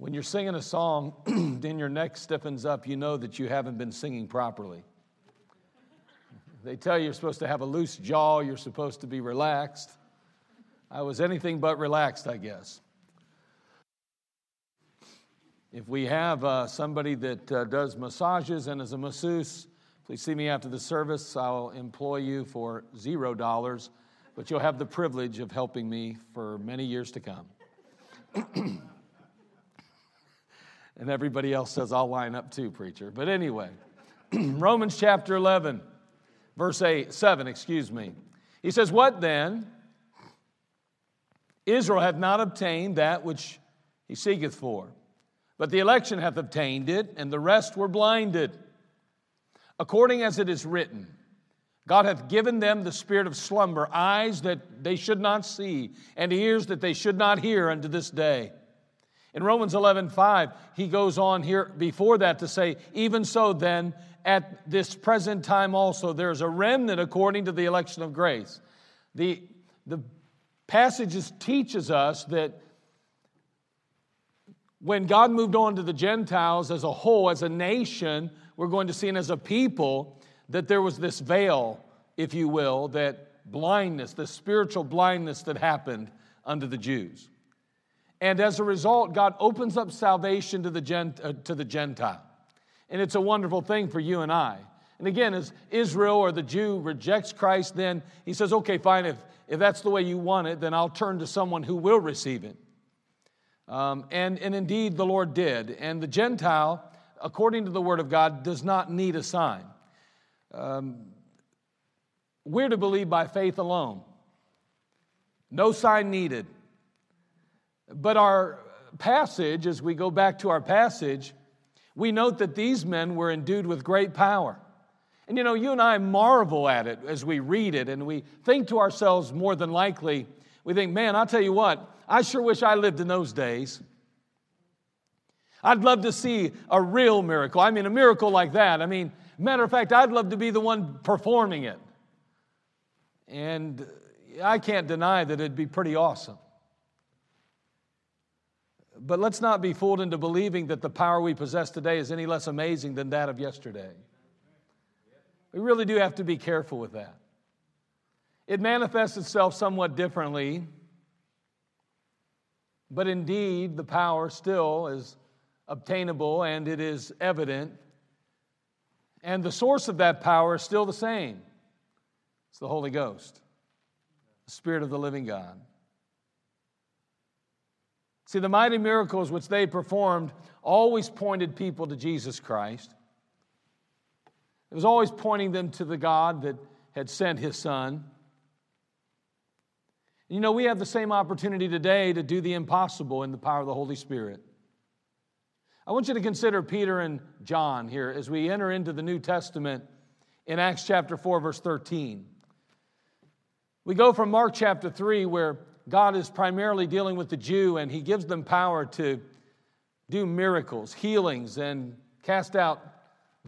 When you're singing a song, then your neck stiffens up, you know that you haven't been singing properly. They tell you you're supposed to have a loose jaw, you're supposed to be relaxed. I was anything but relaxed, I guess. If we have uh, somebody that uh, does massages and is a masseuse, please see me after the service. I'll employ you for zero dollars, but you'll have the privilege of helping me for many years to come. and everybody else says, I'll line up too, preacher. But anyway, Romans chapter 11, verse 8, 7, excuse me. He says, What then? Israel hath not obtained that which he seeketh for. But the election hath obtained it, and the rest were blinded. According as it is written, God hath given them the spirit of slumber, eyes that they should not see, and ears that they should not hear unto this day. In Romans 11, 5, he goes on here before that to say, Even so, then, at this present time also, there's a remnant according to the election of grace. The, the passages teaches us that when God moved on to the Gentiles as a whole, as a nation, we're going to see, and as a people, that there was this veil, if you will, that blindness, the spiritual blindness that happened under the Jews. And as a result, God opens up salvation to the, Gent- uh, to the Gentile. And it's a wonderful thing for you and I. And again, as Israel or the Jew rejects Christ, then he says, okay, fine, if, if that's the way you want it, then I'll turn to someone who will receive it. Um, and, and indeed, the Lord did. And the Gentile, according to the Word of God, does not need a sign. Um, we're to believe by faith alone, no sign needed. But our passage, as we go back to our passage, we note that these men were endued with great power. And you know, you and I marvel at it as we read it, and we think to ourselves more than likely, we think, man, I'll tell you what, I sure wish I lived in those days. I'd love to see a real miracle. I mean, a miracle like that. I mean, matter of fact, I'd love to be the one performing it. And I can't deny that it'd be pretty awesome. But let's not be fooled into believing that the power we possess today is any less amazing than that of yesterday. We really do have to be careful with that. It manifests itself somewhat differently but indeed, the power still is obtainable and it is evident. And the source of that power is still the same it's the Holy Ghost, the Spirit of the living God. See, the mighty miracles which they performed always pointed people to Jesus Christ. It was always pointing them to the God that had sent his Son. You know, we have the same opportunity today to do the impossible in the power of the Holy Spirit. I want you to consider Peter and John here as we enter into the New Testament in Acts chapter 4, verse 13. We go from Mark chapter 3, where God is primarily dealing with the Jew and he gives them power to do miracles, healings, and cast out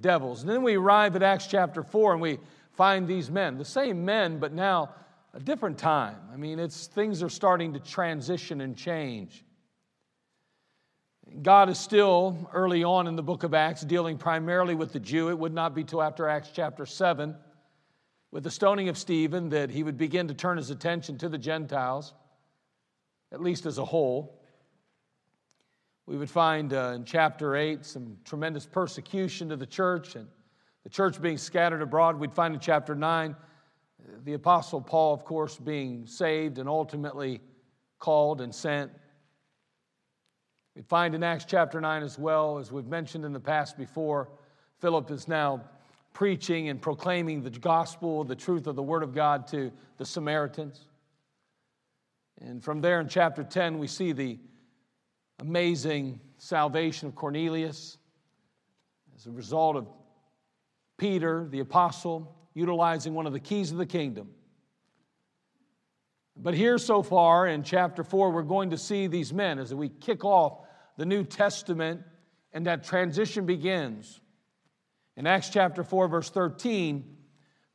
devils. And then we arrive at Acts chapter 4 and we find these men, the same men, but now a different time. I mean, it's things are starting to transition and change. God is still early on in the book of Acts dealing primarily with the Jew. It would not be till after Acts chapter 7 with the stoning of Stephen that he would begin to turn his attention to the Gentiles, at least as a whole. We would find uh, in chapter 8 some tremendous persecution to the church and the church being scattered abroad. We'd find in chapter 9 the Apostle Paul, of course, being saved and ultimately called and sent. We find in Acts chapter 9 as well, as we've mentioned in the past before, Philip is now preaching and proclaiming the gospel, the truth of the Word of God to the Samaritans. And from there in chapter 10, we see the amazing salvation of Cornelius as a result of Peter, the apostle, utilizing one of the keys of the kingdom. But here, so far in chapter 4, we're going to see these men as we kick off the New Testament and that transition begins. In Acts chapter 4, verse 13,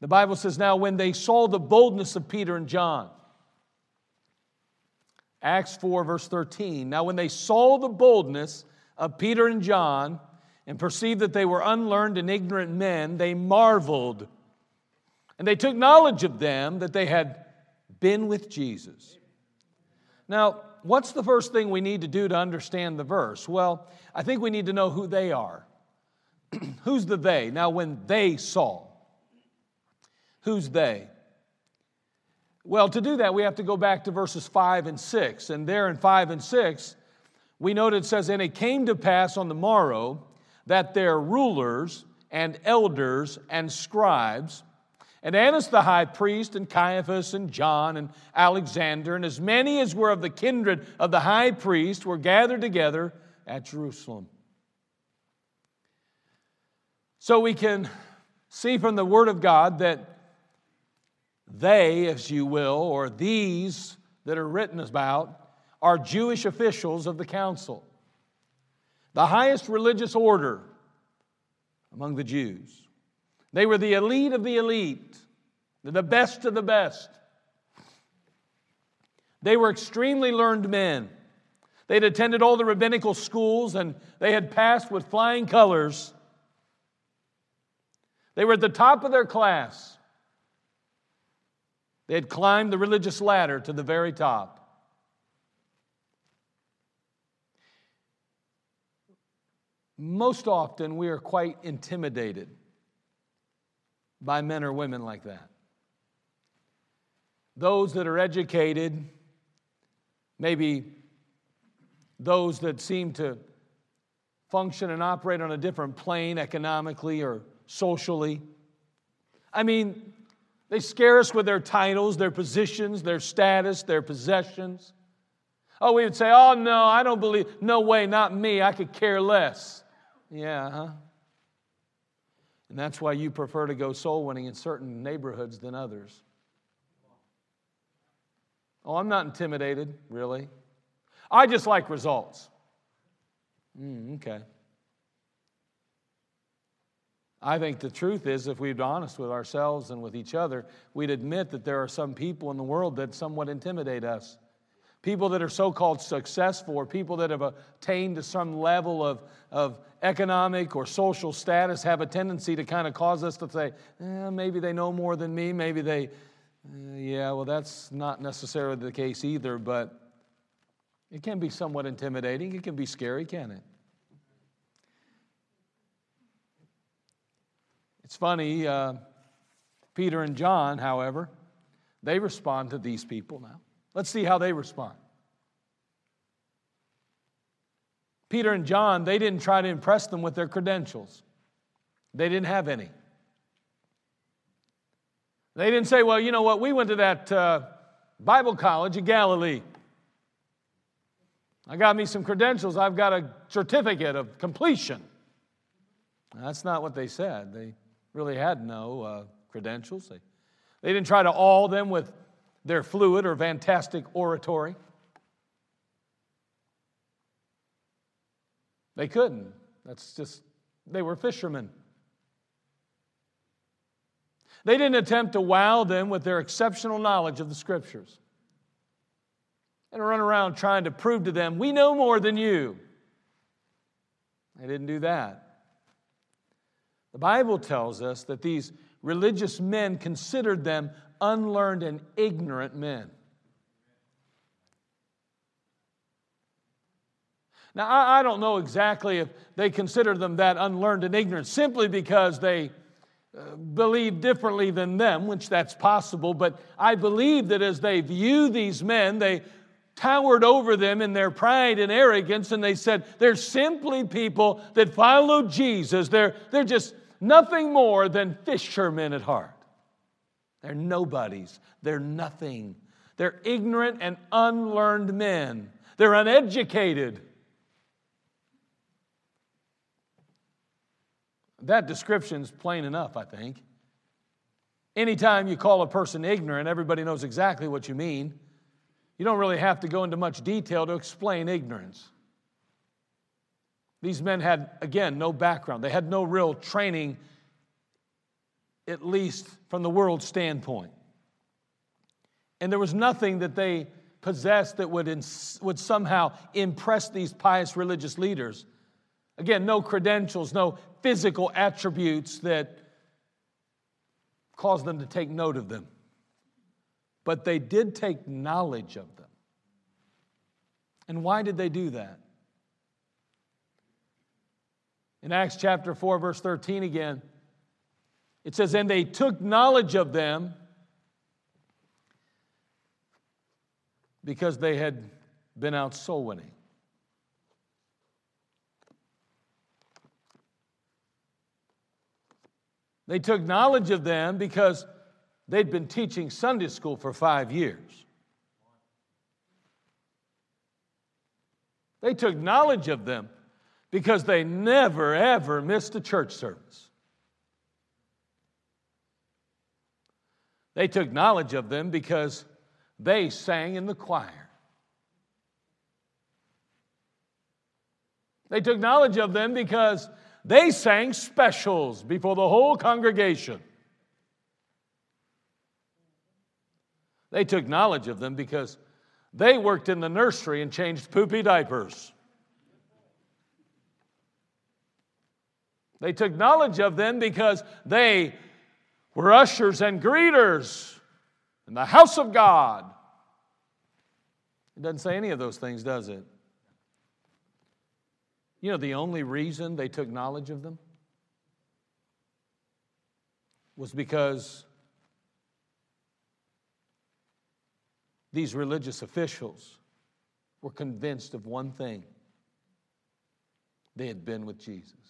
the Bible says, Now when they saw the boldness of Peter and John, Acts 4, verse 13. Now, when they saw the boldness of Peter and John and perceived that they were unlearned and ignorant men, they marveled. And they took knowledge of them that they had been with Jesus. Now, what's the first thing we need to do to understand the verse? Well, I think we need to know who they are. Who's the they? Now, when they saw, who's they? Well, to do that, we have to go back to verses 5 and 6. And there in 5 and 6, we note it says, And it came to pass on the morrow that their rulers and elders and scribes, and Annas the high priest, and Caiaphas, and John, and Alexander, and as many as were of the kindred of the high priest, were gathered together at Jerusalem. So we can see from the Word of God that they, as you will, or these that are written about, are Jewish officials of the council, the highest religious order among the Jews. They were the elite of the elite, the best of the best. They were extremely learned men. They had attended all the rabbinical schools and they had passed with flying colors. They were at the top of their class. They had climbed the religious ladder to the very top. Most often, we are quite intimidated by men or women like that. Those that are educated, maybe those that seem to function and operate on a different plane economically or socially. I mean, they scare us with their titles, their positions, their status, their possessions. Oh, we would say, oh, no, I don't believe, no way, not me, I could care less. Yeah, huh? And that's why you prefer to go soul winning in certain neighborhoods than others. Oh, I'm not intimidated, really. I just like results. Mm, okay. I think the truth is, if we'd be honest with ourselves and with each other, we'd admit that there are some people in the world that somewhat intimidate us. People that are so called successful, or people that have attained to some level of, of economic or social status, have a tendency to kind of cause us to say, eh, maybe they know more than me, maybe they, uh, yeah, well, that's not necessarily the case either, but it can be somewhat intimidating. It can be scary, can it? It's funny, uh, Peter and John, however, they respond to these people now. Let's see how they respond. Peter and John, they didn't try to impress them with their credentials, they didn't have any. They didn't say, well, you know what, we went to that uh, Bible college in Galilee. I got me some credentials. I've got a certificate of completion. That's not what they said. They really had no uh, credentials. They, they didn't try to awe them with their fluid or fantastic oratory. They couldn't. That's just, they were fishermen. They didn't attempt to wow them with their exceptional knowledge of the scriptures and run around trying to prove to them, we know more than you. They didn't do that. The Bible tells us that these religious men considered them unlearned and ignorant men. Now, I, don't know exactly if they considered them that unlearned and ignorant simply because they uh, believe differently than them, which that's possible, but I believe that as they view these men, they towered over them in their pride and arrogance, and they said, They're simply people that follow Jesus. They're, they're just nothing more than fishermen at heart. They're nobodies. They're nothing. They're ignorant and unlearned men. They're uneducated. That description's plain enough, I think. Anytime you call a person ignorant, everybody knows exactly what you mean. You don't really have to go into much detail to explain ignorance. These men had, again, no background. They had no real training, at least from the world standpoint. And there was nothing that they possessed that would, ins- would somehow impress these pious religious leaders. Again, no credentials, no physical attributes that caused them to take note of them. But they did take knowledge of them. And why did they do that? In Acts chapter 4, verse 13 again, it says, And they took knowledge of them because they had been out soul winning. They took knowledge of them because they'd been teaching Sunday school for five years. They took knowledge of them because they never, ever missed a church service. They took knowledge of them because they sang in the choir. They took knowledge of them because they sang specials before the whole congregation. They took knowledge of them because they worked in the nursery and changed poopy diapers. They took knowledge of them because they were ushers and greeters in the house of God. It doesn't say any of those things, does it? You know, the only reason they took knowledge of them was because these religious officials were convinced of one thing they had been with Jesus.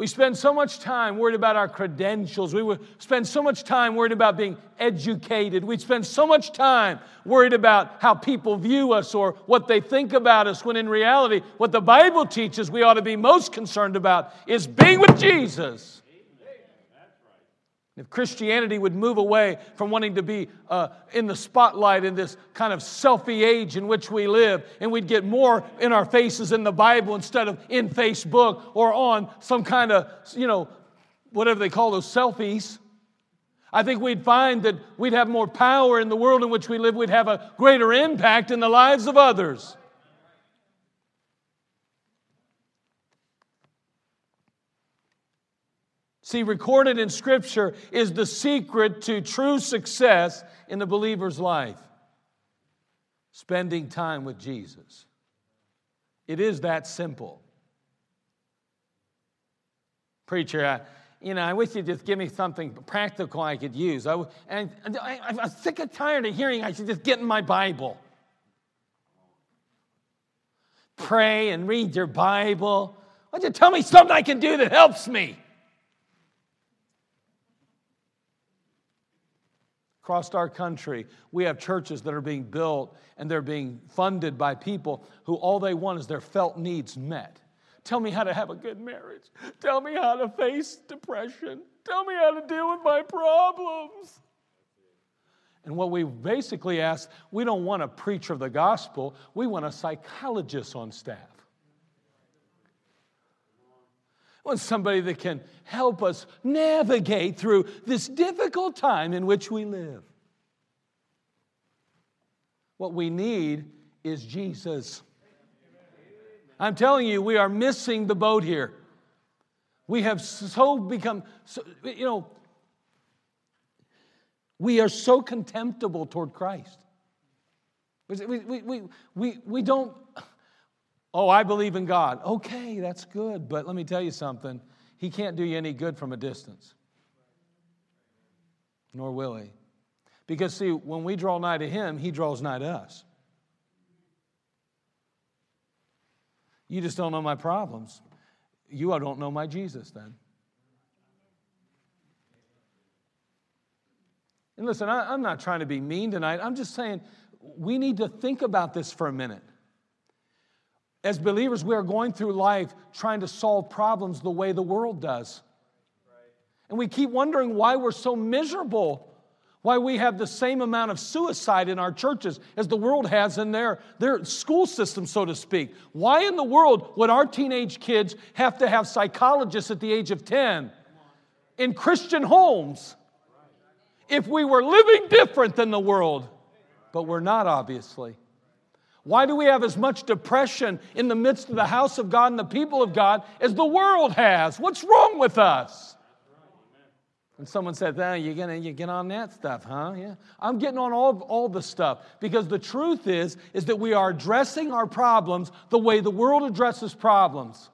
We spend so much time worried about our credentials. We spend so much time worried about being educated. We spend so much time worried about how people view us or what they think about us, when in reality, what the Bible teaches we ought to be most concerned about is being with Jesus. If Christianity would move away from wanting to be uh, in the spotlight in this kind of selfie age in which we live, and we'd get more in our faces in the Bible instead of in Facebook or on some kind of, you know, whatever they call those selfies, I think we'd find that we'd have more power in the world in which we live, we'd have a greater impact in the lives of others. See, recorded in Scripture is the secret to true success in the believer's life spending time with Jesus. It is that simple. Preacher, I, you know, I wish you'd just give me something practical I could use. I, and I, I'm sick and tired of hearing I should just get in my Bible. Pray and read your Bible. Why don't you tell me something I can do that helps me? Across our country, we have churches that are being built and they're being funded by people who all they want is their felt needs met. Tell me how to have a good marriage. Tell me how to face depression. Tell me how to deal with my problems. And what we basically ask, we don't want a preacher of the gospel, we want a psychologist on staff. We want somebody that can help us navigate through this difficult time in which we live. What we need is Jesus. I'm telling you, we are missing the boat here. We have so become, so, you know, we are so contemptible toward Christ. We, we, we, we, we don't, oh, I believe in God. Okay, that's good, but let me tell you something. He can't do you any good from a distance, nor will he. Because, see, when we draw nigh to him, he draws nigh to us. You just don't know my problems. You don't know my Jesus then. And listen, I, am not trying to be mean tonight. I'm just saying we need to think about this for a minute. As believers, we are going through life trying to solve problems the way the world does. And we keep wondering why we're so miserable, why we have the same amount of suicide in our churches as the world has in their, their school system, so to speak. Why in the world would our teenage kids have to have psychologists at the age of 10? in Christian homes if we were living different than the world, but we're not, obviously. Why do we have as much depression in the midst of the house of God and the people of God as the world has? What's wrong with us? And someone said, ah, you're gonna you get on that stuff, huh? Yeah. I'm getting on all, all the stuff because the truth is, is that we are addressing our problems the way the world addresses problems.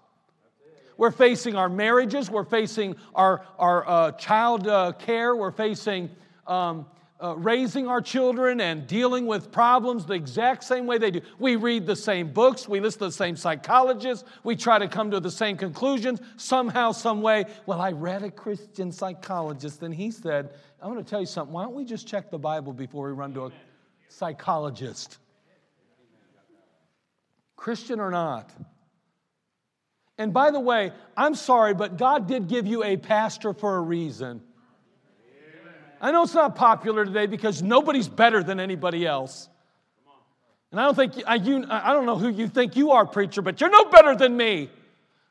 We're facing our marriages, we're facing our, our uh, child uh, care, we're facing um, uh, raising our children and dealing with problems the exact same way they do. We read the same books, we listen to the same psychologists, we try to come to the same conclusions somehow, some way. Well, I read a Christian psychologist and he said, I'm going to tell you something. Why don't we just check the Bible before we run to a psychologist? Christian or not? And by the way, I'm sorry, but God did give you a pastor for a reason. I know it's not popular today because nobody's better than anybody else. And I don't think I, you, I don't know who you think you are, preacher, but you're no better than me.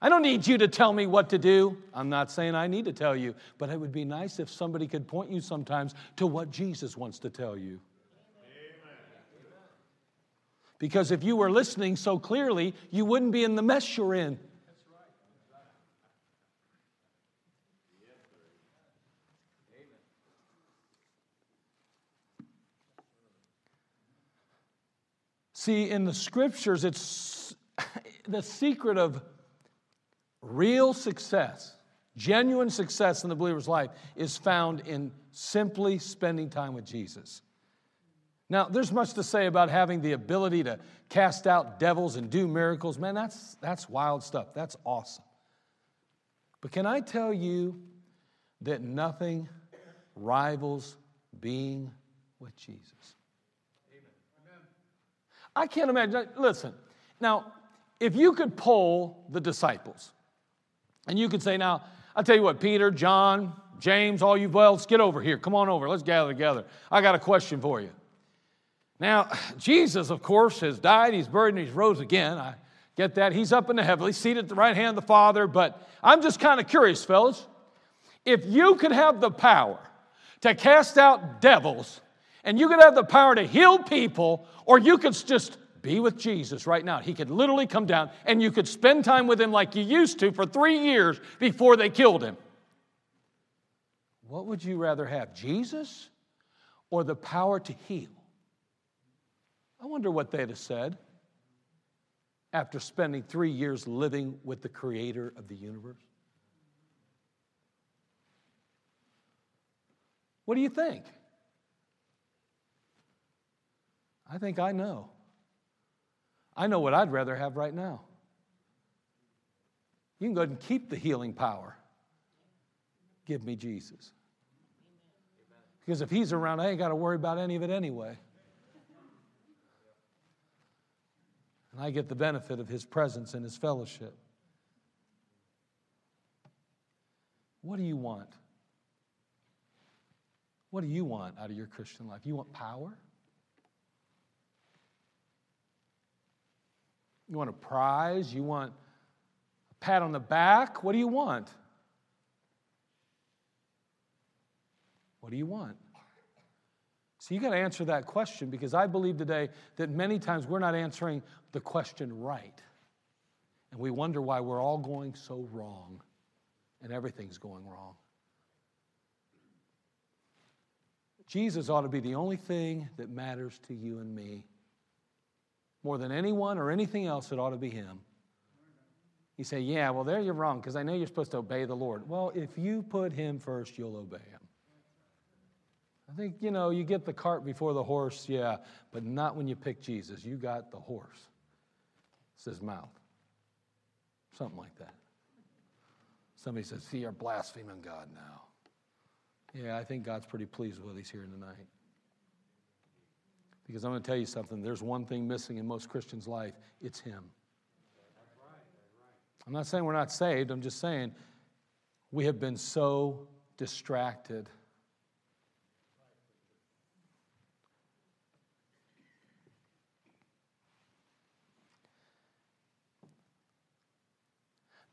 I don't need you to tell me what to do. I'm not saying I need to tell you, but it would be nice if somebody could point you sometimes to what Jesus wants to tell you. Because if you were listening so clearly, you wouldn't be in the mess you're in. See, in the scriptures, it's the secret of real success, genuine success in the believer's life, is found in simply spending time with Jesus. Now, there's much to say about having the ability to cast out devils and do miracles. Man, that's, that's wild stuff. That's awesome. But can I tell you that nothing rivals being with Jesus? I can't imagine. Listen, now, if you could poll the disciples, and you could say, now, I'll tell you what, Peter, John, James, all you wells, get over here. Come on over. Let's gather together. I got a question for you. Now, Jesus, of course, has died, he's buried, and he's rose again. I get that. He's up in the heavenly, seated at the right hand of the Father. But I'm just kind of curious, fellas. If you could have the power to cast out devils and you could have the power to heal people, or you could just be with Jesus right now. He could literally come down and you could spend time with him like you used to for three years before they killed him. What would you rather have, Jesus or the power to heal? I wonder what they'd have said after spending three years living with the creator of the universe. What do you think? I think I know. I know what I'd rather have right now. You can go ahead and keep the healing power. Give me Jesus. Because if he's around, I ain't got to worry about any of it anyway. And I get the benefit of his presence and his fellowship. What do you want? What do you want out of your Christian life? You want power? You want a prize? You want a pat on the back? What do you want? What do you want? So you got to answer that question because I believe today that many times we're not answering the question right. And we wonder why we're all going so wrong and everything's going wrong. Jesus ought to be the only thing that matters to you and me more than anyone or anything else, it ought to be Him. You say, Yeah, well, there you're wrong because I know you're supposed to obey the Lord. Well, if you put Him first, you'll obey Him. I think, you know, you get the cart before the horse, yeah, but not when you pick Jesus. You got the horse. It's His mouth. Something like that. Somebody says, See, you're blaspheming God now. Yeah, I think God's pretty pleased with what He's here tonight. Because I'm going to tell you something there's one thing missing in most Christians' life it's Him. I'm not saying we're not saved, I'm just saying we have been so distracted.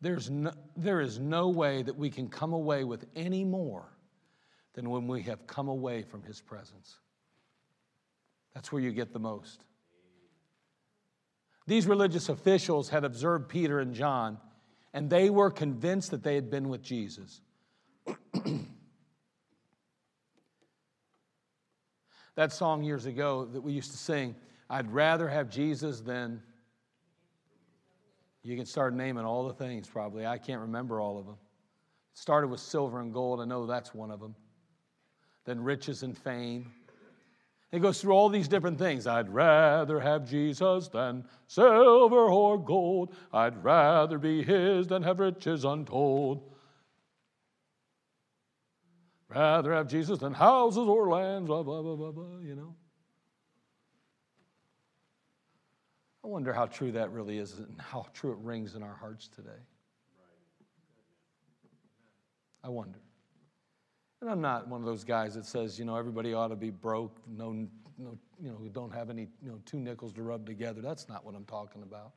There's no, there is no way that we can come away with any more than when we have come away from His presence. That's where you get the most. These religious officials had observed Peter and John, and they were convinced that they had been with Jesus. that song years ago that we used to sing, I'd rather have Jesus than. You can start naming all the things probably. I can't remember all of them. It started with silver and gold. I know that's one of them. Then riches and fame. It goes through all these different things. I'd rather have Jesus than silver or gold. I'd rather be his than have riches untold. Rather have Jesus than houses or lands, blah, blah, blah, blah, blah, you know. I wonder how true that really is and how true it rings in our hearts today. I wonder. And I'm not one of those guys that says, you know, everybody ought to be broke, no, no, you know, don't have any, you know, two nickels to rub together. That's not what I'm talking about.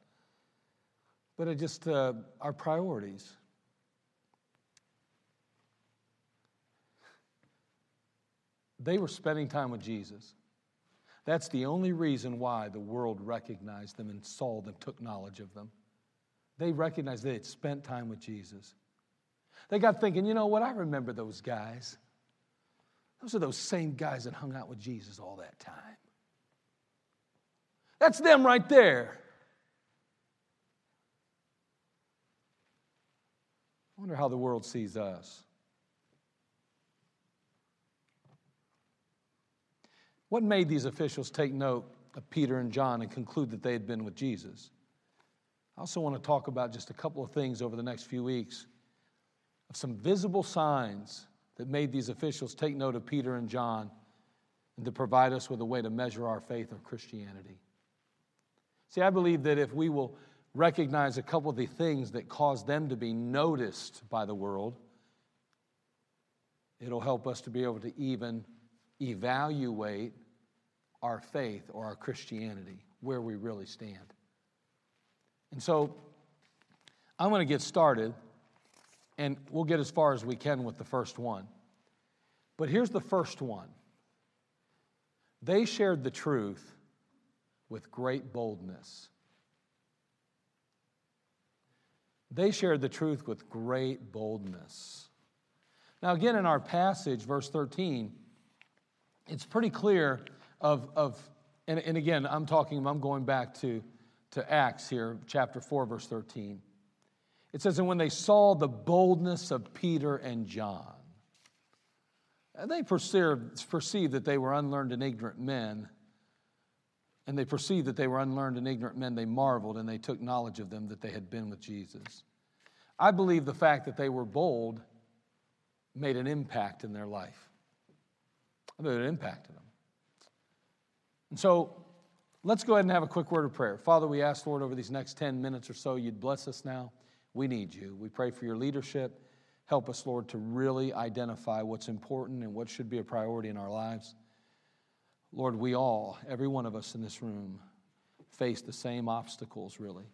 But it just, uh, our priorities. They were spending time with Jesus. That's the only reason why the world recognized them and saw them, took knowledge of them. They recognized they had spent time with Jesus. They got thinking, you know what? I remember those guys. Those are those same guys that hung out with Jesus all that time. That's them right there. I wonder how the world sees us. What made these officials take note of Peter and John and conclude that they had been with Jesus? I also want to talk about just a couple of things over the next few weeks of some visible signs that made these officials take note of Peter and John and to provide us with a way to measure our faith of Christianity. See, I believe that if we will recognize a couple of the things that cause them to be noticed by the world, it'll help us to be able to even evaluate our faith or our Christianity, where we really stand. And so I'm going to get started and we'll get as far as we can with the first one. But here's the first one they shared the truth with great boldness. They shared the truth with great boldness. Now, again, in our passage, verse 13, it's pretty clear of, of and, and again, I'm talking, I'm going back to, to Acts here, chapter 4, verse 13. It says, And when they saw the boldness of Peter and John, and they perceived, that they were unlearned and ignorant men, and they perceived that they were unlearned and ignorant men, they marveled and they took knowledge of them that they had been with Jesus. I believe the fact that they were bold made an impact in their life. I believe it impacted them. And so let's go ahead and have a quick word of prayer. Father, we ask, Lord, over these next 10 minutes or so, you'd bless us now. We need you. We pray for your leadership. Help us, Lord, to really identify what's important and what should be a priority in our lives. Lord, we all, every one of us in this room, face the same obstacles, really.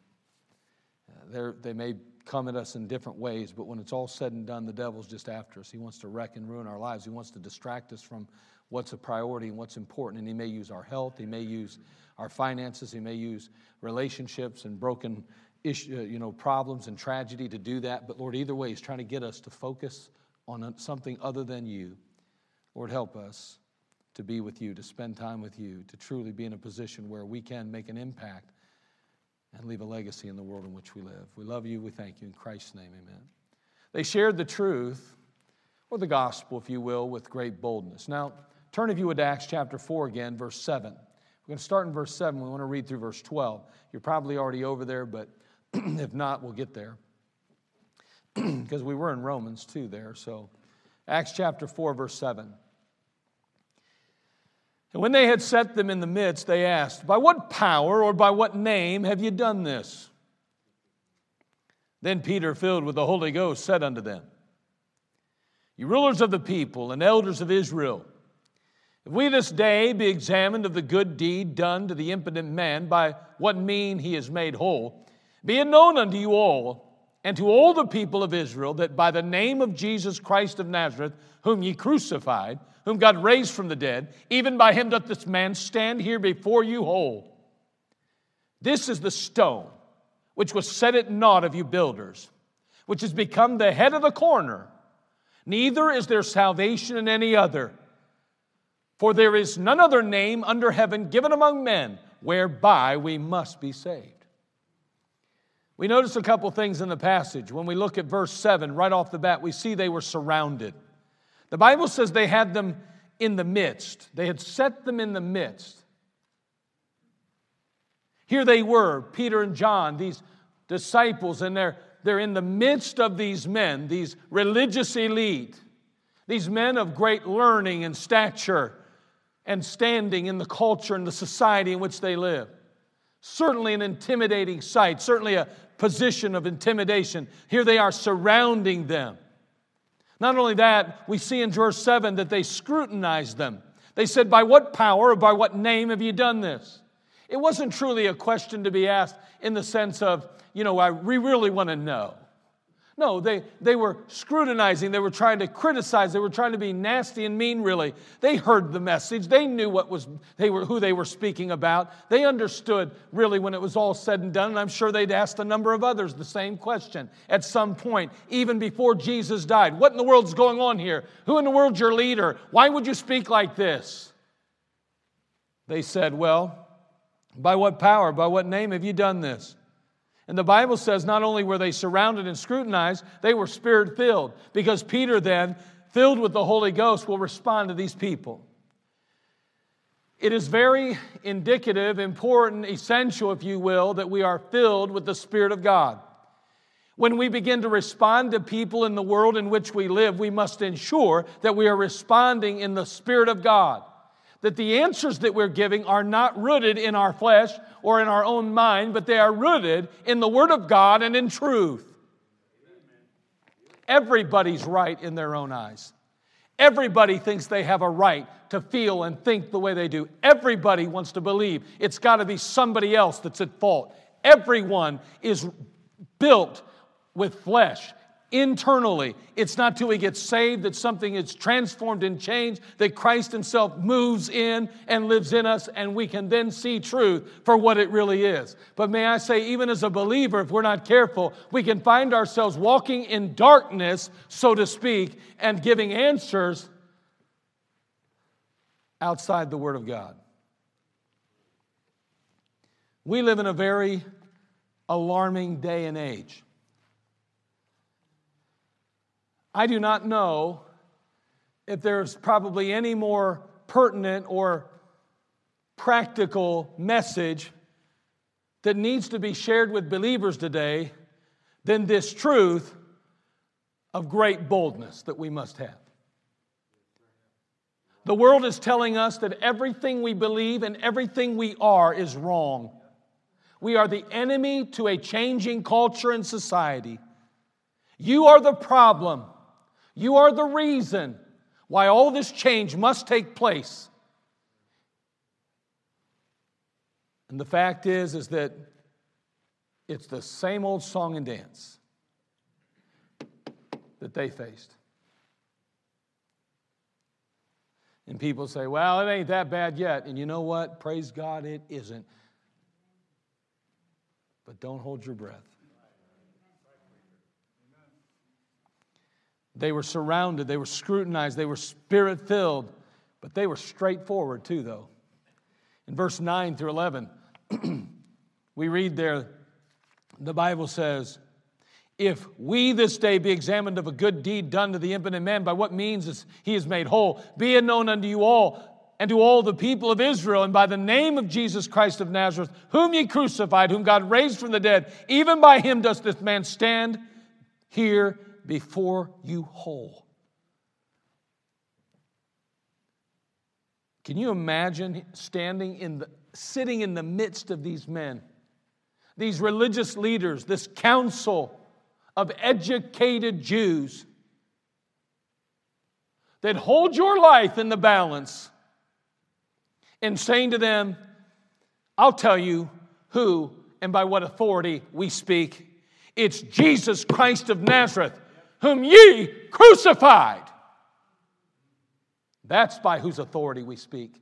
Uh, they may come at us in different ways, but when it's all said and done, the devil's just after us. He wants to wreck and ruin our lives. He wants to distract us from what's a priority and what's important. And he may use our health, he may use our finances, he may use relationships and broken issue, uh, you know, problems and tragedy to do that. But Lord, either way, He's trying to get us to focus on something other than you. Lord, help us to be with you, to spend time with you, to truly be in a position where we can make an impact and leave a legacy in the world in which we live. We love you. We thank you. In Christ's name, amen. They shared the truth, or the gospel, if you will, with great boldness. Now, turn if you would to Acts chapter 4 again, verse 7. We're going to start in verse 7. We want to read through verse 12. You're probably already over there, but if not, we'll get there. Because we were in Romans too there. So, Acts chapter 4, verse 7. And when they had set them in the midst, they asked, By what power or by what name have you done this? Then Peter, filled with the Holy Ghost, said unto them, You rulers of the people and elders of Israel, if we this day be examined of the good deed done to the impotent man, by what mean he is made whole, be it known unto you all and to all the people of Israel that by the name of Jesus Christ of Nazareth, whom ye crucified, whom God raised from the dead, even by him doth this man stand here before you whole. This is the stone which was set at naught of you builders, which has become the head of the corner. Neither is there salvation in any other, for there is none other name under heaven given among men whereby we must be saved. We notice a couple things in the passage. When we look at verse 7, right off the bat, we see they were surrounded. The Bible says they had them in the midst, they had set them in the midst. Here they were, Peter and John, these disciples, and they're, they're in the midst of these men, these religious elite, these men of great learning and stature and standing in the culture and the society in which they live. Certainly an intimidating sight, certainly a position of intimidation. Here they are surrounding them. Not only that, we see in verse 7 that they scrutinized them. They said, By what power or by what name have you done this? It wasn't truly a question to be asked in the sense of, you know, I, we really want to know. No, they, they were scrutinizing. They were trying to criticize. They were trying to be nasty and mean, really. They heard the message. They knew what was, they were, who they were speaking about. They understood, really, when it was all said and done. And I'm sure they'd asked a number of others the same question at some point, even before Jesus died. What in the world's going on here? Who in the world's your leader? Why would you speak like this? They said, Well, by what power, by what name have you done this? And the Bible says not only were they surrounded and scrutinized, they were spirit filled, because Peter then, filled with the Holy Ghost, will respond to these people. It is very indicative, important, essential, if you will, that we are filled with the Spirit of God. When we begin to respond to people in the world in which we live, we must ensure that we are responding in the Spirit of God that the answers that we're giving are not rooted in our flesh or in our own mind, but they are rooted in the Word of God and in truth. Everybody's right in their own eyes. Everybody thinks they have a right to feel and think the way they do. Everybody wants to believe it's got to be somebody else that's at fault. Everyone is built with flesh internally. It's not till we get saved that something is transformed and changed, that Christ Himself moves in and lives in us, and we can then see truth for what it really is. But may I say, even as a believer, if we're not careful, we can find ourselves walking in darkness, so to speak, and giving answers outside the Word of God. We live in a very alarming day and age. I do not know if there's probably any more pertinent or practical message that needs to be shared with believers today than this truth of great boldness that we must have. The world is telling us that everything we believe and everything we are is wrong. We are the enemy to a changing culture and society. You are the problem. You are the reason why all this change must take place. And the fact is is that it's the same old song and dance that they faced. And people say, well, it ain't that bad yet. And you know what? Praise God, it isn't. But don't hold your breath. They were surrounded, they were scrutinized, they were spirit filled, but they were straightforward too, though. In verse 9 through 11, we read there, the Bible says, if we this day be examined of a good deed done to the impotent man, by what means is he is made whole, be it known unto you all and to all the people of Israel, and by the name of Jesus Christ of Nazareth, whom ye crucified, whom God raised from the dead, even by him does this man stand here before you whole. Can you imagine standing in the sitting in the midst of these men, these religious leaders, this council of educated Jews that hold your life in the balance and saying to them, I'll tell you who and by what authority we speak It's Jesus Christ of Nazareth, whom ye crucified. That's by whose authority we speak.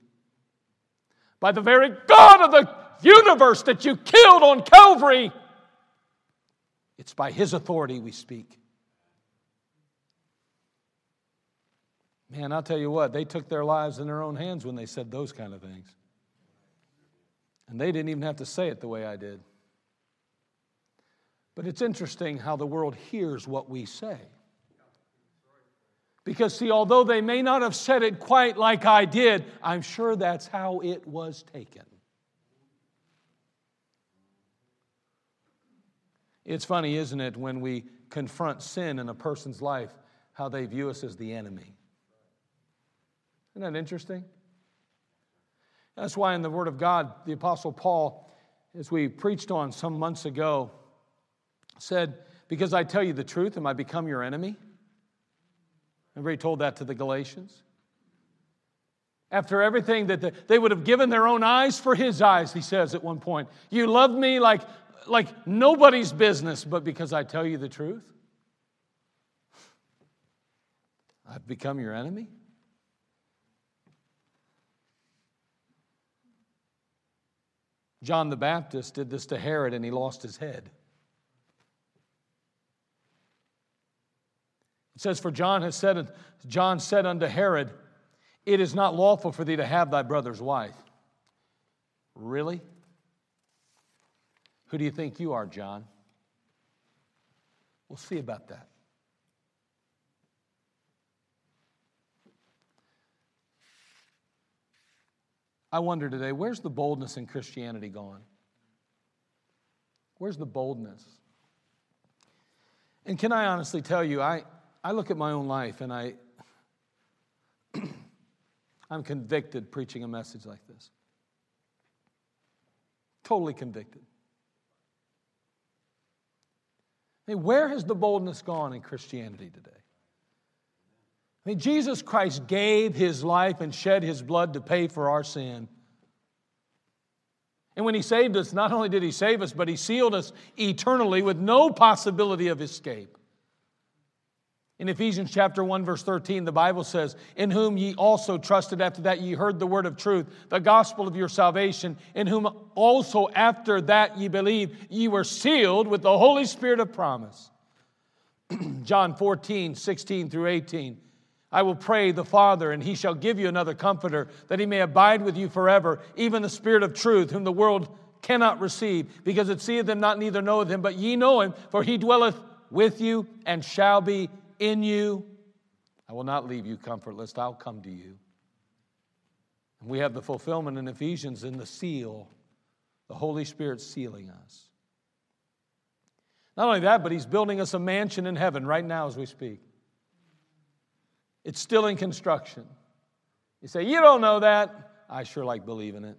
By the very God of the universe that you killed on Calvary. It's by his authority we speak. Man, I'll tell you what, they took their lives in their own hands when they said those kind of things. And they didn't even have to say it the way I did. But it's interesting how the world hears what we say. Because, see, although they may not have said it quite like I did, I'm sure that's how it was taken. It's funny, isn't it, when we confront sin in a person's life, how they view us as the enemy. Isn't that interesting? That's why in the Word of God, the Apostle Paul, as we preached on some months ago, said, Because I tell you the truth, am I become your enemy? Everybody told that to the Galatians. After everything that the, they would have given their own eyes for his eyes, he says at one point, You love me like, like nobody's business, but because I tell you the truth, I've become your enemy? John the Baptist did this to Herod and he lost his head. It says, For John has said, John said unto Herod, It is not lawful for thee to have thy brother's wife. Really? Who do you think you are, John? We'll see about that. I wonder today, where's the boldness in Christianity gone? Where's the boldness? And can I honestly tell you, I, I look at my own life and I, I'm convicted preaching a message like this. Totally convicted. I mean, where has the boldness gone in Christianity today? I mean, Jesus Christ gave his life and shed his blood to pay for our sin. And when he saved us, not only did he save us, but he sealed us eternally with no possibility of escape. In Ephesians chapter 1 verse 13 the Bible says, "In whom ye also trusted after that ye heard the word of truth, the gospel of your salvation, in whom also after that ye believed, ye were sealed with the Holy Spirit of promise." John 14, 16 through 18. I will pray the Father, and he shall give you another comforter, that he may abide with you forever, even the Spirit of truth, whom the world cannot receive, because it seeth him not, neither knoweth him, but ye know him, for he dwelleth with you and shall be in you. I will not leave you comfortless, I'll come to you. And we have the fulfillment in Ephesians in the seal, the Holy Spirit sealing us. Not only that, but he's building us a mansion in heaven right now as we speak. It's still in construction. You say, You don't know that. I sure like believing it.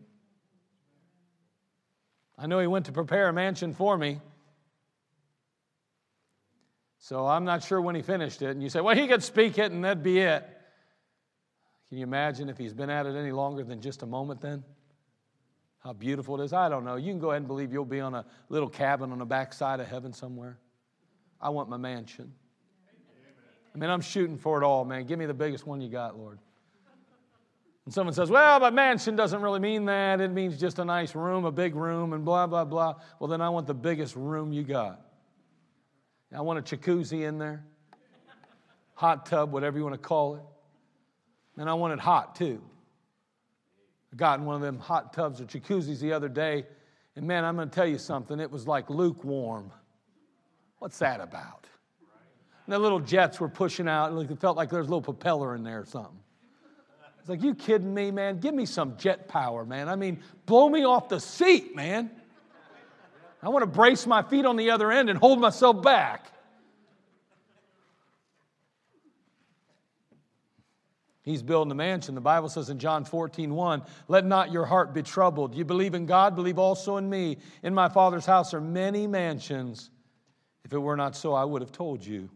I know he went to prepare a mansion for me. So I'm not sure when he finished it. And you say, Well, he could speak it and that'd be it. Can you imagine if he's been at it any longer than just a moment then? How beautiful it is. I don't know. You can go ahead and believe you'll be on a little cabin on the backside of heaven somewhere. I want my mansion. I mean, I'm shooting for it all, man. Give me the biggest one you got, Lord. And someone says, well, but mansion doesn't really mean that. It means just a nice room, a big room, and blah, blah, blah. Well, then I want the biggest room you got. I want a jacuzzi in there, hot tub, whatever you want to call it. And I want it hot too. I got in one of them hot tubs or jacuzzis the other day, and man, I'm going to tell you something. It was like lukewarm. What's that about? And the little jets were pushing out. and It felt like there was a little propeller in there or something. It's like, you kidding me, man? Give me some jet power, man. I mean, blow me off the seat, man. I want to brace my feet on the other end and hold myself back. He's building a mansion. The Bible says in John 14, 1, let not your heart be troubled. You believe in God, believe also in me. In my Father's house are many mansions. If it were not so, I would have told you.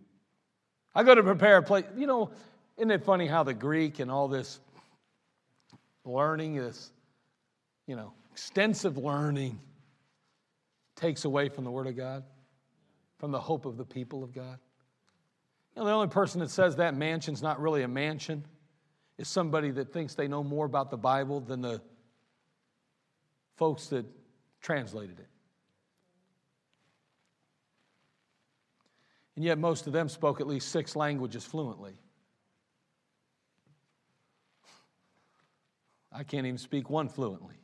I go to prepare a place. You know, isn't it funny how the Greek and all this learning, this, you know, extensive learning takes away from the Word of God? from the hope of the people of God? You know, the only person that says that mansion's not really a mansion is somebody that thinks they know more about the Bible than the folks that translated it. And yet, most of them spoke at least six languages fluently. I can't even speak one fluently.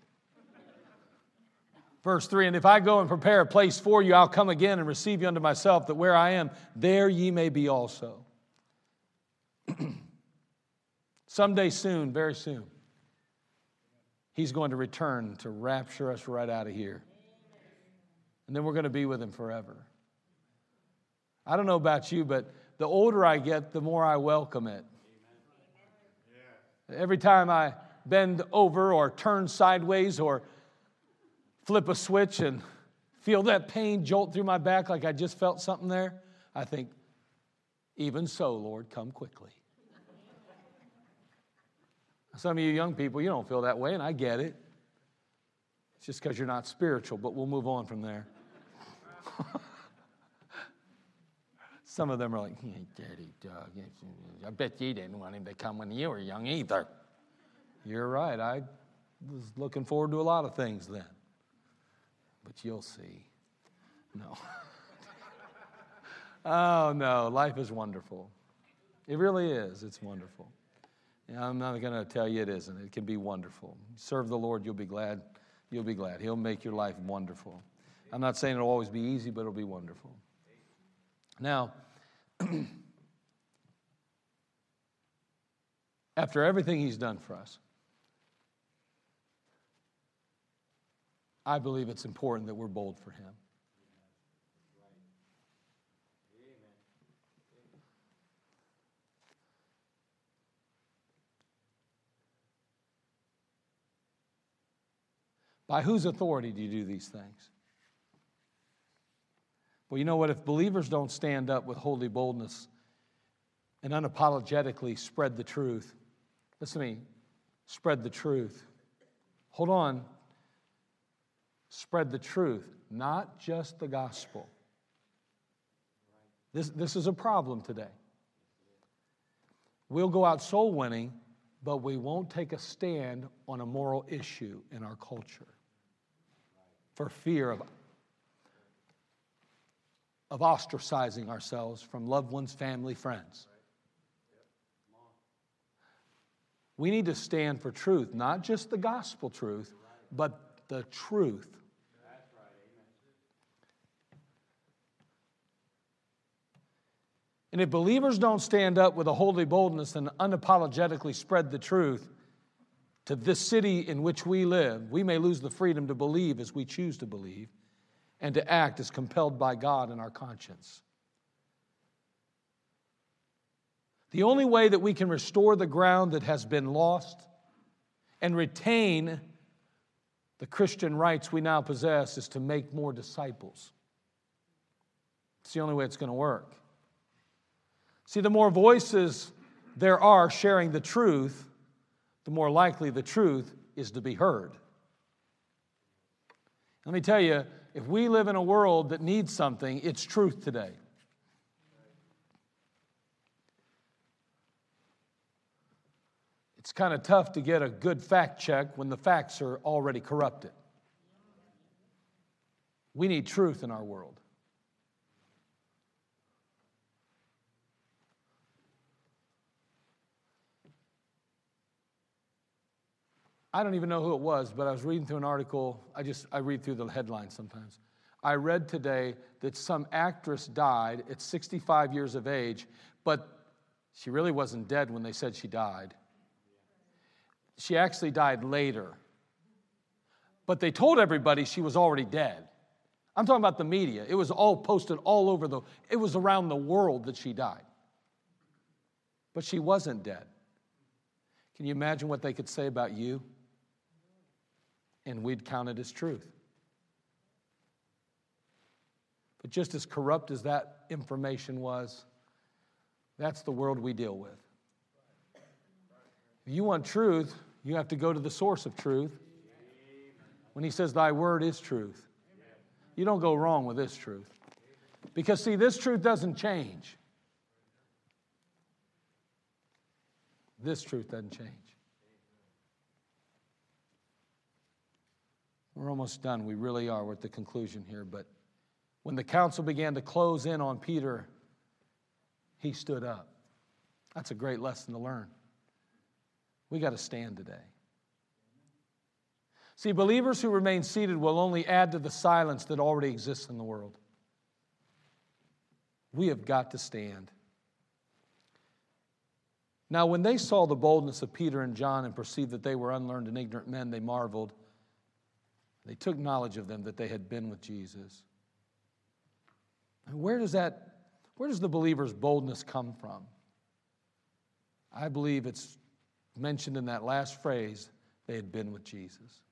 Verse 3 And if I go and prepare a place for you, I'll come again and receive you unto myself, that where I am, there ye may be also. Someday soon, very soon, he's going to return to rapture us right out of here. And then we're going to be with him forever. I don't know about you, but the older I get, the more I welcome it. Every time I bend over or turn sideways or flip a switch and feel that pain jolt through my back like I just felt something there, I think, even so, Lord, come quickly. Some of you young people, you don't feel that way, and I get it. It's just because you're not spiritual, but we'll move on from there. Some of them are like, hey, Daddy Doug, I bet you didn't want him to come when you were young either. You're right. I was looking forward to a lot of things then. But you'll see. No. oh, no. Life is wonderful. It really is. It's wonderful. I'm not going to tell you it isn't. It can be wonderful. Serve the Lord, you'll be glad. You'll be glad. He'll make your life wonderful. I'm not saying it'll always be easy, but it'll be wonderful. Now, after everything he's done for us, I believe it's important that we're bold for him. By whose authority do you do these things? Well, you know what? If believers don't stand up with holy boldness and unapologetically spread the truth, listen to me, spread the truth. Hold on. Spread the truth, not just the gospel. This, this is a problem today. We'll go out soul winning, but we won't take a stand on a moral issue in our culture for fear of, of ostracizing ourselves from loved ones, family, friends. We need to stand for truth, not just the gospel truth, but the truth. And if believers don't stand up with a holy boldness and unapologetically spread the truth, to this city in which we live, we may lose the freedom to believe as we choose to believe and to act as compelled by God in our conscience. The only way that we can restore the ground that has been lost and retain the Christian rights we now possess is to make more disciples. It's the only way it's going to work. See, the more voices there are sharing the truth, the more likely the truth is to be heard. Let me tell you, if we live in a world that needs something, it's truth today. It's kind of tough to get a good fact check when the facts are already corrupted. We need truth in our world. I don't even know who it was, but I was reading through an article. I just I read through the headlines sometimes. I read today that some actress died at 65 years of age, but she really wasn't dead when they said she died. She actually died later. But they told everybody she was already dead. I'm talking about the media. It was all posted all over the it was around the world that she died. But she wasn't dead. Can you imagine what they could say about you? And we'd count it as truth. But just as corrupt as that information was, that's the world we deal with. If you want truth, you have to go to the source of truth. When he says, Thy word is truth, you don't go wrong with this truth. Because, see, this truth doesn't change. This truth doesn't change. We're almost done. We really are. We're at the conclusion here. But when the council began to close in on Peter, he stood up. That's a great lesson to learn. We got to stand today. See, believers who remain seated will only add to the silence that already exists in the world. We have got to stand. Now, when they saw the boldness of Peter and John and perceived that they were unlearned and ignorant men, they marveled. They took knowledge of them that they had been with Jesus. And where does that, where does the believer's boldness come from? I believe it's mentioned in that last phrase, they had been with Jesus.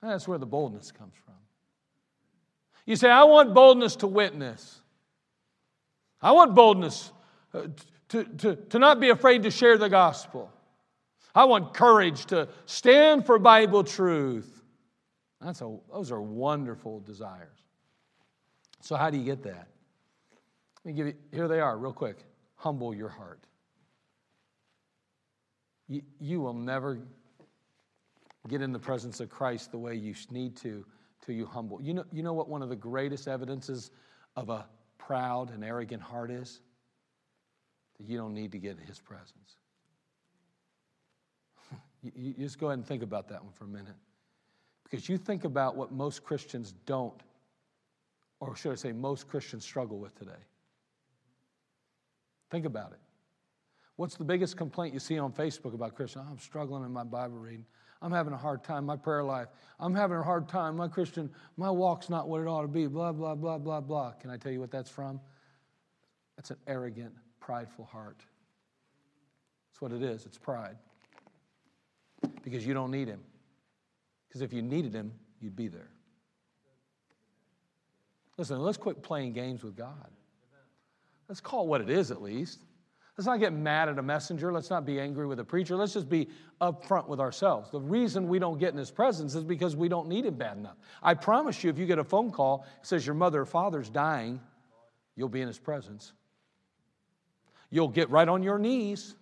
And that's where the boldness comes from. You say, I want boldness to witness. I want boldness uh, to, to, to not be afraid to share the gospel. I want courage to stand for Bible truth. That's a, those are wonderful desires. So, how do you get that? Let me give you, here they are, real quick. Humble your heart. You, you will never get in the presence of Christ the way you need to till you humble. You know, you know what one of the greatest evidences of a proud and arrogant heart is? That you don't need to get in his presence. you, you just go ahead and think about that one for a minute. Because you think about what most Christians don't, or should I say, most Christians struggle with today. Think about it. What's the biggest complaint you see on Facebook about Christians? Oh, I'm struggling in my Bible reading. I'm having a hard time, my prayer life. I'm having a hard time, my Christian, my walk's not what it ought to be, blah, blah, blah, blah, blah. Can I tell you what that's from? That's an arrogant, prideful heart. That's what it is. It's pride. Because you don't need him. Because if you needed him, you'd be there. Listen, let's quit playing games with God. Let's call it what it is at least. Let's not get mad at a messenger. Let's not be angry with a preacher. Let's just be upfront with ourselves. The reason we don't get in his presence is because we don't need him bad enough. I promise you, if you get a phone call that says your mother or father's dying, you'll be in his presence. You'll get right on your knees.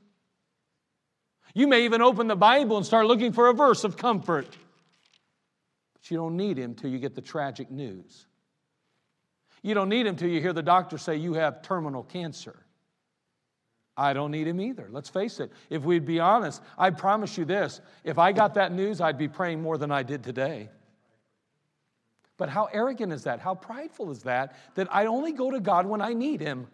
You may even open the Bible and start looking for a verse of comfort. But you don't need him till you get the tragic news. You don't need him till you hear the doctor say you have terminal cancer. I don't need him either. Let's face it. If we'd be honest, I promise you this if I got that news, I'd be praying more than I did today. But how arrogant is that? How prideful is that? That I only go to God when I need him.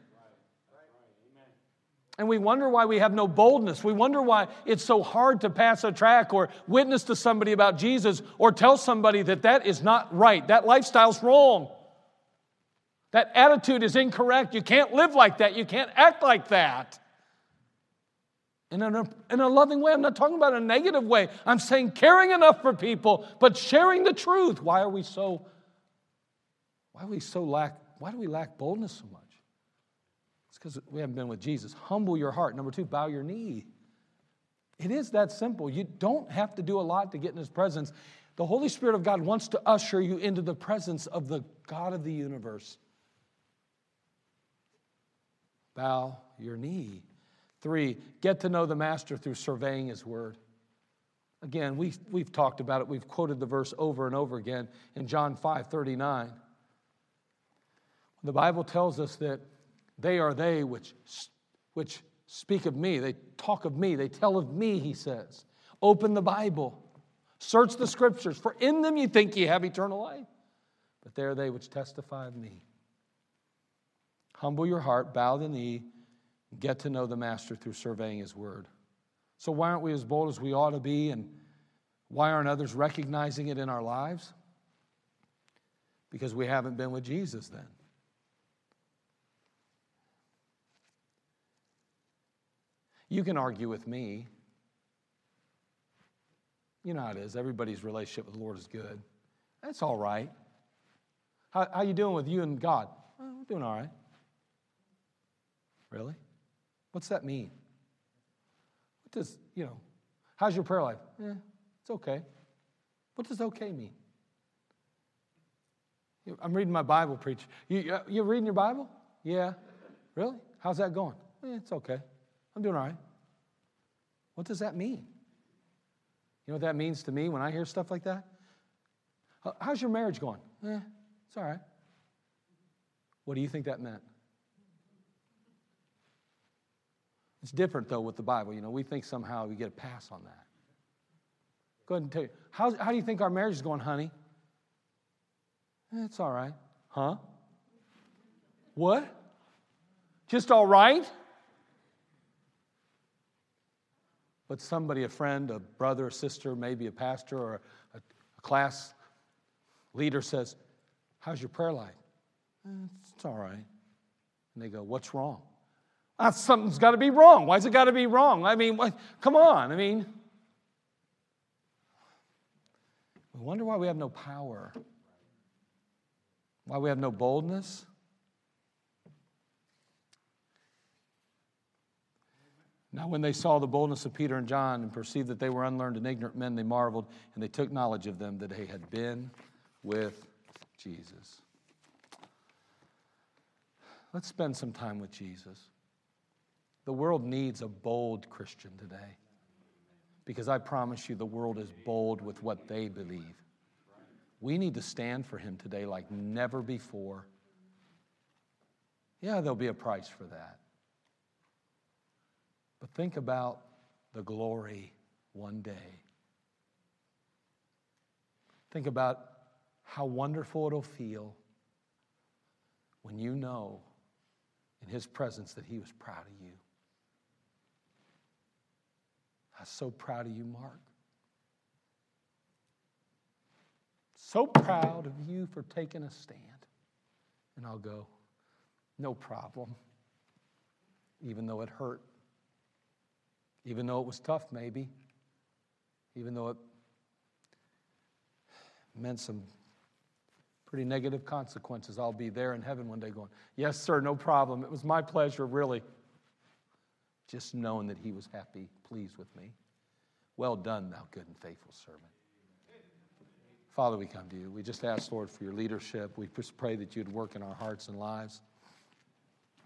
And we wonder why we have no boldness. We wonder why it's so hard to pass a track or witness to somebody about Jesus or tell somebody that that is not right. That lifestyle's wrong. That attitude is incorrect. You can't live like that. You can't act like that. In a, in a loving way. I'm not talking about a negative way. I'm saying caring enough for people, but sharing the truth. Why are we so, why are we so lack, why do we lack boldness so much? Because we haven't been with Jesus. Humble your heart. Number two, bow your knee. It is that simple. You don't have to do a lot to get in His presence. The Holy Spirit of God wants to usher you into the presence of the God of the universe. Bow your knee. Three, get to know the Master through surveying His Word. Again, we've, we've talked about it. We've quoted the verse over and over again in John 5 39. The Bible tells us that they are they which, which speak of me. They talk of me. They tell of me, he says. Open the Bible. Search the scriptures, for in them you think you have eternal life. But they are they which testify of me. Humble your heart, bow the knee, get to know the Master through surveying His Word. So, why aren't we as bold as we ought to be, and why aren't others recognizing it in our lives? Because we haven't been with Jesus then. You can argue with me. You know how it is. Everybody's relationship with the Lord is good. That's all right. How, how you doing with you and God? Oh, we're doing all right. Really? What's that mean? What does, you know, how's your prayer life? Eh, it's okay. What does okay mean? I'm reading my Bible, preacher. You, uh, you reading your Bible? Yeah. Really? How's that going? Eh, it's okay. I'm doing all right. What does that mean? You know what that means to me when I hear stuff like that? How's your marriage going? Eh, it's all right. What do you think that meant? It's different, though, with the Bible. You know, we think somehow we get a pass on that. Go ahead and tell you. How, how do you think our marriage is going, honey? Eh, it's all right. Huh? What? Just all right? But somebody, a friend, a brother, a sister, maybe a pastor or a, a class leader says, How's your prayer life? Eh, it's all right. And they go, What's wrong? Ah, something's got to be wrong. Why's it got to be wrong? I mean, what, come on. I mean, we wonder why we have no power, why we have no boldness. Now, when they saw the boldness of Peter and John and perceived that they were unlearned and ignorant men, they marveled and they took knowledge of them that they had been with Jesus. Let's spend some time with Jesus. The world needs a bold Christian today because I promise you the world is bold with what they believe. We need to stand for him today like never before. Yeah, there'll be a price for that. But think about the glory one day. Think about how wonderful it'll feel when you know in his presence that he was proud of you. I'm so proud of you, Mark. So proud of you for taking a stand. And I'll go, no problem, even though it hurt even though it was tough, maybe, even though it meant some pretty negative consequences. I'll be there in heaven one day going, Yes, sir, no problem. It was my pleasure, really. Just knowing that he was happy, pleased with me. Well done, thou good and faithful servant. Father, we come to you. We just ask, Lord, for your leadership. We just pray that you'd work in our hearts and lives.